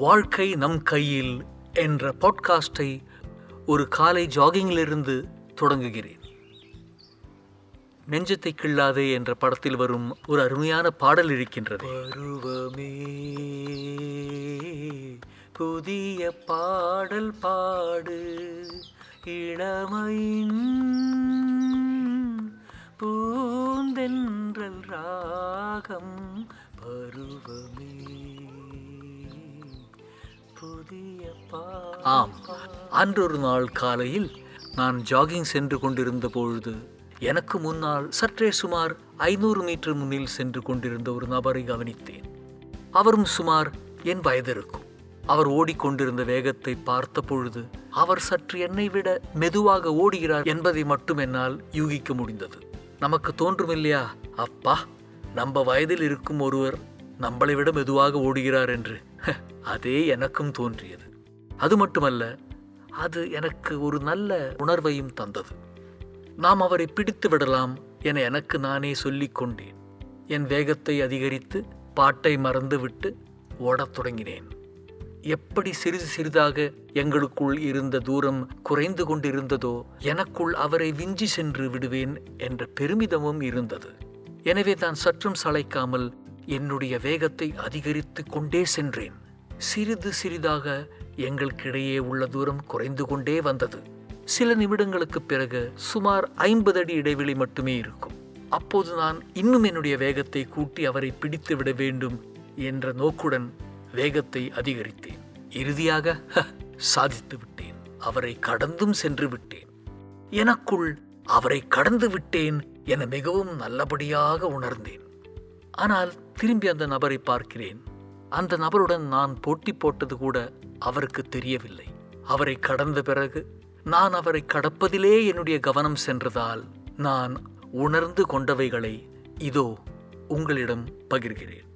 வாழ்க்கை நம் கையில் என்ற பாட்காஸ்டை ஒரு காலை ஜாகிங்கிலிருந்து தொடங்குகிறேன். நெஞ்சத்தை கிள்ளாதே என்ற படத்தில் வரும் ஒரு அருமையான பாடல் இருக்கின்றது. பருவமே புதிய பாடல் பாடு இளமையின் பூந்தென்றல் ராகம் பருவமே. ஆம். அன்றொரு நாள் காலையில் நான் ஜாகிங் சென்று கொண்டிருந்த பொழுது எனக்கு முன்னால் சற்றே சுமார் ஐநூறு மீட்டர் முன்னில் சென்று கொண்டிருந்த ஒரு நபரை கவனித்தேன். அவரும் சுமார் என் வயதிருக்கும் அவர் ஓடிக்கொண்டிருந்த வேகத்தை பார்த்த பொழுது அவர் சற்று என்னை விட மெதுவாக ஓடுகிறார் என்பதை மட்டும் என்னால் யூகிக்க முடிந்தது. நமக்கு தோன்றும் இல்லையா அப்பா நம்ம வயதில் இருக்கும் ஒருவர் நம்மளை விட மெதுவாக ஓடுகிறார் என்று. அதே எனக்கும் தோன்றியது. அது மட்டுமல்ல அது எனக்கு ஒரு நல்ல உணர்வையும் தந்தது. நாம் அவரை பிடித்து விடலாம் என எனக்கு நானே சொல்லிக் கொண்டேன். என் வேகத்தை அதிகரித்து பாட்டை மறந்துவிட்டு ஓடத் தொடங்கினேன். எப்படி சிறிது சிறிதாக எங்களுக்குள் இருந்த தூரம் குறைந்து கொண்டிருந்ததோ எனக்குள் அவரை விஞ்சி சென்று விடுவேன் என்ற பெருமிதமும் இருந்தது. எனவே தான் சற்றும் சளைக்காமல் என்னுடைய வேகத்தை அதிகரித்து கொண்டே சென்றேன். சிறிது சிறிதாக எங்களுக்கிடையே உள்ள தூரம் குறைந்து கொண்டே வந்தது. சில நிமிடங்களுக்கு பிறகு சுமார் ஐம்பது அடி இடைவெளி மட்டுமே இருக்கும். அப்போது நான் இன்னும் என்னுடைய வேகத்தை கூட்டி அவரை பிடித்து விட வேண்டும் என்ற நோக்குடன் வேகத்தை அதிகரித்தேன். இறுதியாக சாதித்து விட்டேன். அவரை கடந்தும் சென்று விட்டேன். எனக்குள் அவரை கடந்து விட்டேன் என மிகவும் நல்லபடியாக உணர்ந்தேன். ஆனால் திரும்பி அந்த நபரை பார்க்கிறேன். அந்த நபருடன் நான் போட்டி போட்டது கூட அவருக்கு தெரியவில்லை. அவரை கடந்த பிறகு நான் அவரை கடப்பதிலே என்னுடைய கவனம் சென்றதால் நான் உணர்ந்து கொண்டவைகளை இதோ உங்களிடம் பகிர்கிறேன்.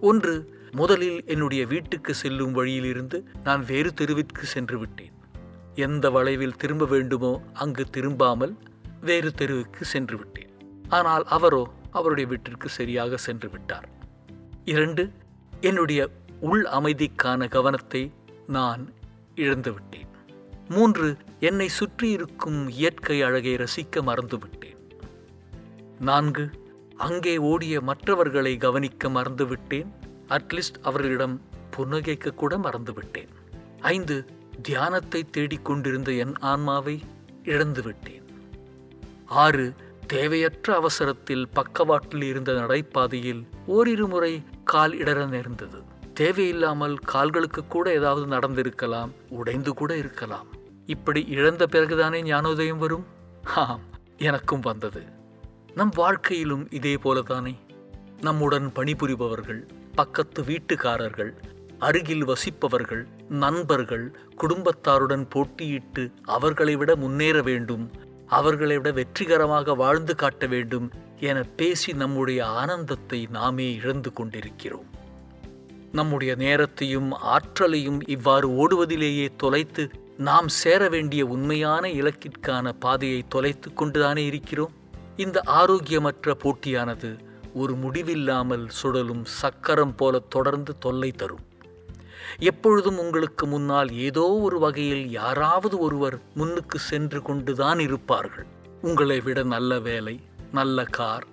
ஒன்று முதலில் என்னுடைய வீட்டுக்கு செல்லும் வழியிலிருந்து நான் வேறு தெருவிற்கு சென்று விட்டேன். எந்த வளைவில் திரும்ப வேண்டுமோ அங்கு திரும்பாமல் வேறு தெருவுக்கு சென்று விட்டேன். ஆனால் அவரோ அவருடைய வீட்டிற்கு சரியாக சென்று விட்டார். இரண்டு என்னுடைய உள் அமைதிக்கான கவனத்தை நான் இழந்துவிட்டேன் மூன்று என்னை சுற்றி இருக்கும் இயற்கை அழகை ரசிக்க மறந்துவிட்டேன் நான்கு அங்கே ஓடிய மற்றவர்களை கவனிக்க மறந்துவிட்டேன் அட்லீஸ்ட் அவர்களிடம் புன்னகைக்க கூட மறந்துவிட்டேன் ஐந்து தியானத்தை தேடிக்கொண்டிருந்த என் ஆன்மாவை இழந்துவிட்டேன் ஆறு தேவையற்ற அவசரத்தில் பக்கவாட்டில் இருந்த நடைபாதையில் ஓரிரு முறை கால் இடர நேர்ந்தது. தேவையில்லாமல் கால்களுக்கு கூட ஏதாவது நடந்திருக்கலாம் உடைந்து கூட இருக்கலாம். இப்படி இழந்த பிறகுதானே ஞானோதயம் வரும்? ஆம் எனக்கும் வந்தது. நம் வாழ்க்கையிலும் இதே போலதானே. நம்முடன் பணிபுரிபவர்கள் பக்கத்து வீட்டுக்காரர்கள் அருகில் வசிப்பவர்கள் நண்பர்கள் குடும்பத்தாருடன் போட்டியிட்டு அவர்களை விட முன்னேற வேண்டும். அவர்களை விட வெற்றிகரமாக வாழ்ந்து காட்ட வேண்டும் என பேசி நம்முடைய ஆனந்தத்தை நாமே இழந்து கொண்டிருக்கிறோம். நம்முடைய நேரத்தையும் ஆற்றலையும் இவ்வாறு ஓடுவதிலேயே தொலைத்து நாம் சேர வேண்டிய உண்மையான இலக்கிற்கான பாதையை தொலைத்து கொண்டுதானே இருக்கிறோம்? இந்த ஆரோக்கியமற்ற போட்டியானது ஒரு முடிவில்லாமல் சுழலும் சக்கரம் போல தொடர்ந்து தொல்லை தரும். எப்பொழுதும் உங்களுக்கு முன்னால் ஏதோ ஒரு வகையில் யாராவது ஒருவர் முன்னுக்கு சென்று கொண்டுதான் இருப்பார்கள். உங்களை விட நல்ல வேலை நல்ல கார்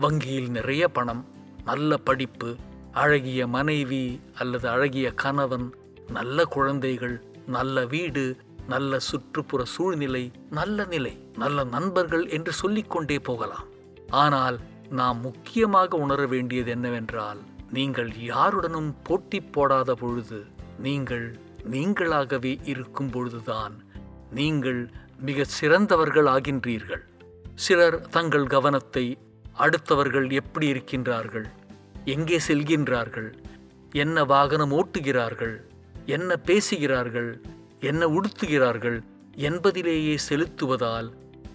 வங்கியில் நிறைய பணம் நல்ல படிப்பு அழகிய மனைவி அல்லது அழகிய கணவன் நல்ல குழந்தைகள் நல்ல வீடு நல்ல சுற்றுப்புற சூழ்நிலை நல்ல நிலை நல்ல நண்பர்கள் என்று சொல்லிக்கொண்டே போகலாம். ஆனால் நாம் முக்கியமாக உணர வேண்டியது என்னவென்றால் நீங்கள் யாருடனும் போட்டி போடாத பொழுது நீங்கள் நீங்களாகவே இருக்கும் பொழுதுதான் நீங்கள் மிக சிறந்தவர்கள் ஆகின்றீர்கள். சிலர் தங்கள் கவனத்தை அடுத்தவர்கள் எப்படி இருக்கின்றார்கள்? எங்கே செல்கின்றார்கள்? என்ன வாகனம் ஓட்டுகிறார்கள்? என்ன பேசுகிறார்கள்? என்ன உடுத்துகிறார்கள்? என்பதிலேயே செலுத்துவதால்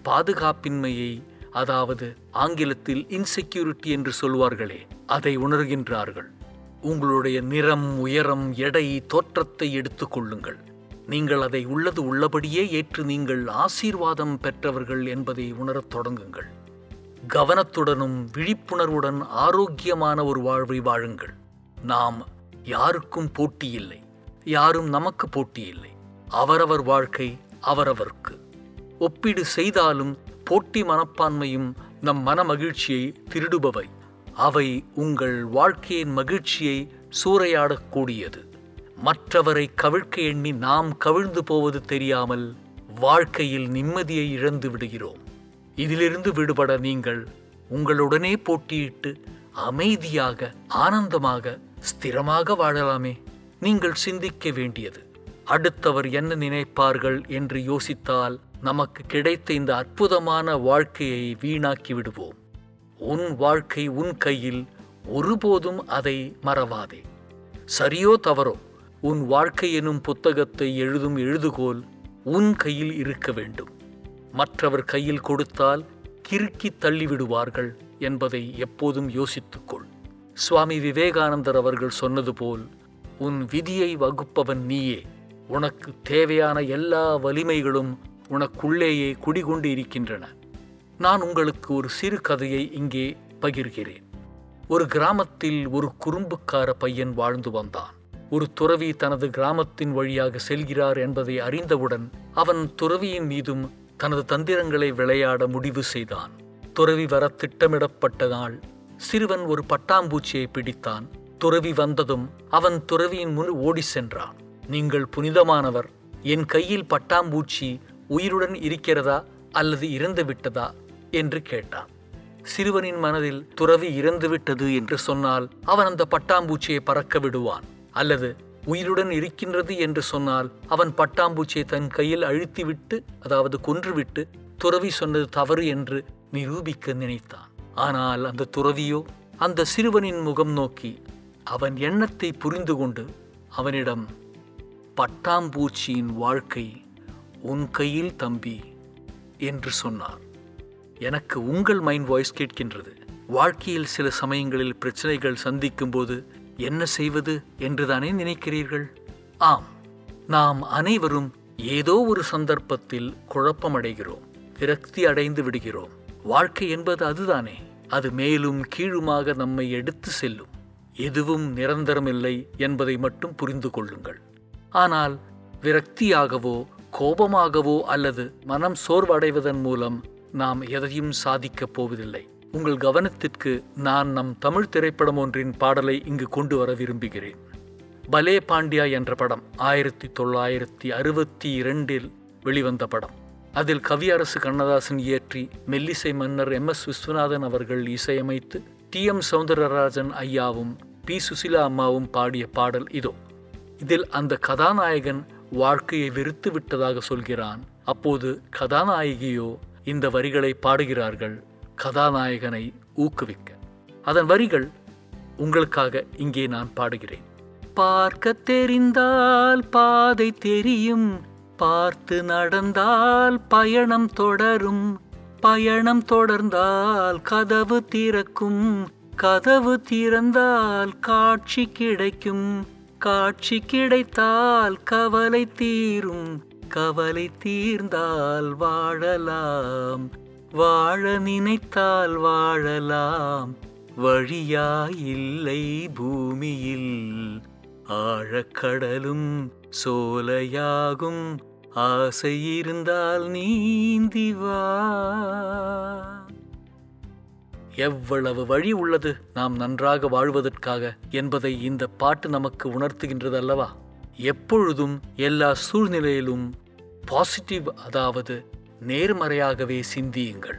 பாதுகாப்பின்மையை அதாவது ஆங்கிலத்தில் இன்செக்யூரிட்டி என்று சொல்வார்களே அதை உணர்கின்றார்கள். உங்களுடைய நிறம் உயரம் எடை தோற்றத்தை எடுத்துக்கொள்ளுங்கள் நீங்கள் அதை உள்ளது உள்ளபடியே ஏற்று நீங்கள் ஆசீர்வாதம் பெற்றவர்கள் என்பதை உணரத் தொடங்குங்கள். கவனத்துடனும் விழிப்புணர்வுடன் ஆரோக்கியமான ஒரு வாழ்வை வாழுங்கள். நாம் யாருக்கும் போட்டி இல்லை. யாரும் நமக்கு போட்டி இல்லை. அவரவர் வாழ்க்கை அவரவர்க்கு. ஒப்பீடு செய்தாலும் போட்டி மனப்பான்மையும் நம் மன மகிழ்ச்சியை திருடுபவை. அவை உங்கள் வாழ்க்கையின் மகிழ்ச்சியை சூறையாடக்கூடியது. மற்றவரை கவிழ்க்க எண்ணி நாம் கவிழ்ந்து போவது தெரியாமல் வாழ்க்கையில் நிம்மதியை இழந்து விடுகிறோம். இதிலிருந்து விடுபட நீங்கள் உங்களுடனே போட்டியிட்டு அமைதியாக ஆனந்தமாக ஸ்திரமாக வாழலாமே. நீங்கள் சிந்திக்க வேண்டியது. அடுத்தவர் என்ன நினைப்பார்கள் என்று யோசித்தால் நமக்கு கிடைத்த இந்த அற்புதமான வாழ்க்கையை வீணாக்கி விடுவோம். உன் வாழ்க்கை உன் கையில் ஒருபோதும் அதை மறவாதே. சரியோ தவறோ உன் வாழ்க்கை எனும் புத்தகத்தை எழுதும் எழுதுகோல் உன் கையில் இருக்க வேண்டும். மற்றவர் கையில் கொடுத்தால் கிறுக்கி தள்ளிவிடுவார்கள் என்பதை எப்போதும் யோசித்துக்கொள். சுவாமி விவேகானந்தர் அவர்கள் சொன்னது போல் உன் விதியை வகுப்பவன் நீயே. உனக்கு தேவையான எல்லா வலிமைகளும் உனக்குள்ளேயே குடிகொண்டு இருக்கின்றன. நான் உங்களுக்கு ஒரு சிறு கதையை இங்கே பகிர்கிறேன். ஒரு கிராமத்தில் ஒரு குறும்புக்கார பையன் வாழ்ந்து வந்தான். ஒரு துறவி தனது கிராமத்தின் வழியாக செல்கிறார் என்பதை அறிந்தவுடன் அவன் துறவியின் மீதும் தனது தந்திரங்களை விளையாட முடிவு செய்தான். துறவி வர திட்டமிடப்பட்ட நாள் சிறுவன் ஒரு பட்டாம்பூச்சியை பிடித்தான். துறவி வந்ததும் அவன் துறவியின் முன் ஓடி சென்றான். நீங்கள் புனிதமானவர். என் கையில் பட்டாம்பூச்சி உயிருடன் இருக்கிறதா அல்லது இறந்து விட்டதா என்று கேட்டான். சிறுவனின் மனதில் துறவி இறந்துவிட்டது என்று சொன்னால் அவன் அந்த பட்டாம்பூச்சியை பறக்க விடுவான். அல்லது உயிருடன் இருக்கின்றது என்று சொன்னால் அவன் பட்டாம்பூச்சியை தன் கையில் அழுத்திவிட்டு அதாவது கொன்றுவிட்டு துறவி சொன்னது தவறு என்று நிரூபிக்க நினைத்தான். ஆனால் அந்த துறவியோ அந்த சிறுவனின் முகம் நோக்கி அவன் எண்ணத்தை புரிந்து கொண்டு அவனிடம் பட்டாம்பூச்சியின் வாழ்க்கை உன் கையில் தம்பி என்று சொன்னார். எனக்கு உங்கள் மைண்ட் வாய்ஸ் கேட்கின்றது. வாழ்க்கையில் சில சமயங்களில் பிரச்சனைகள் சந்திக்கும் போது என்ன செய்வது என்றுதானே நினைக்கிறீர்கள்? ஆம் நாம் அனைவரும் ஏதோ ஒரு சந்தர்ப்பத்தில் குழப்பமடைகிறோம் விரக்தி அடைந்து விடுகிறோம். வாழ்க்கை என்பது அதுதானே அது மேலும் கீழுமாக நம்மை எடுத்து செல்லும். எதுவும் நிரந்தரமில்லை என்பதை மட்டும் புரிந்து கொள்ளுங்கள். ஆனால் விரக்தியாகவோ கோபமாகவோ அல்லது மனம் சோர்வடைவதன் மூலம் நாம் எதையும் சாதிக்கப் போவதில்லை. உங்கள் கவனத்திற்கு நான் நம் தமிழ் திரைப்படம் ஒன்றின் பாடலை இங்கு கொண்டு வர விரும்புகிறேன். பலே பாண்டியா என்ற படம் ஆயிரத்தி தொள்ளாயிரத்தி அறுபத்தி இரண்டில் வெளிவந்த படம். அதில் கவியரசு கண்ணதாசன் இயற்றி மெல்லிசை மன்னர் எம். எஸ். விஸ்வநாதன் அவர்கள் இசையமைத்து டி. எம். சௌந்தரராஜன் ஐயாவும் பி. சுசிலா அம்மாவும் பாடிய பாடல் இதோ. இதில் அந்த கதாநாயகன் வாழ்க்கையை வெறுத்து விட்டதாக சொல்கிறான். அப்போது கதாநாயகியோ இந்த வரிகளை பாடுகிறார்கள். கதாநாயகனை ஊக்குவிக்க. அதன் வரிகள் உங்களுக்காக இங்கே நான் பாடுகிறேன். பார்க்க தெரிந்தால் பாதை தெரியும். பார்த்து நடந்தால் பயணம் தொடரும். பயணம் தொடர்ந்தால் கதவு திறக்கும். கதவு திறந்தால் காட்சி கிடைக்கும். காட்சி கிடைத்தால் கவலை தீரும். கவலை தீர்ந்தால் வாழலாம். வாழ நினைத்தால் வாழலாம். வழியா இல்லை பூமியில். ஆழக்கடலும் சோலையாகும். ஆசை இருந்தால் நீந்திவா எவ்வளவு வழி உள்ளது நாம் நன்றாக வாழ்வதற்காக என்பதை இந்த பாட்டு நமக்கு உணர்த்துகின்றது அல்லவா எப்பொழுதும் எல்லா சூழ்நிலையிலும் பாசிட்டிவ் அதாவது நேர்மறையாகவே சிந்தியுங்கள்.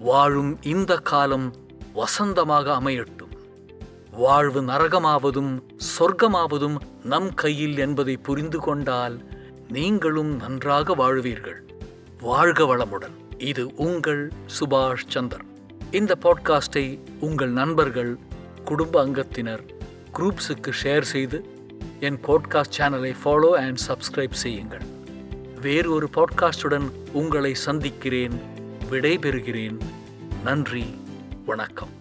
வாழும் இந்த காலம் வசந்தமாக அமையட்டும். வாழ்வு நரகமாவதும் சொர்க்கமாவதும் நம் கையில் என்பதை புரிந்து கொண்டால் நீங்களும் நன்றாக வாழ்வீர்கள். வாழ்க வளமுடன். இது உங்கள் சுபாஷ் சந்திரன். இந்த பாட்காஸ்டை உங்கள் நண்பர்கள் குடும்ப அங்கத்தினர் குரூப்ஸுக்கு ஷேர் செய்து என் பாட்காஸ்ட் சேனலை ஃபாலோ அண்ட் சப்ஸ்கிரைப் செய்யுங்கள். வேறு ஒரு பாட்காஸ்டுடன் உங்களை சந்திக்கிறேன் விடைபெறுகிறேன். நன்றி வணக்கம்.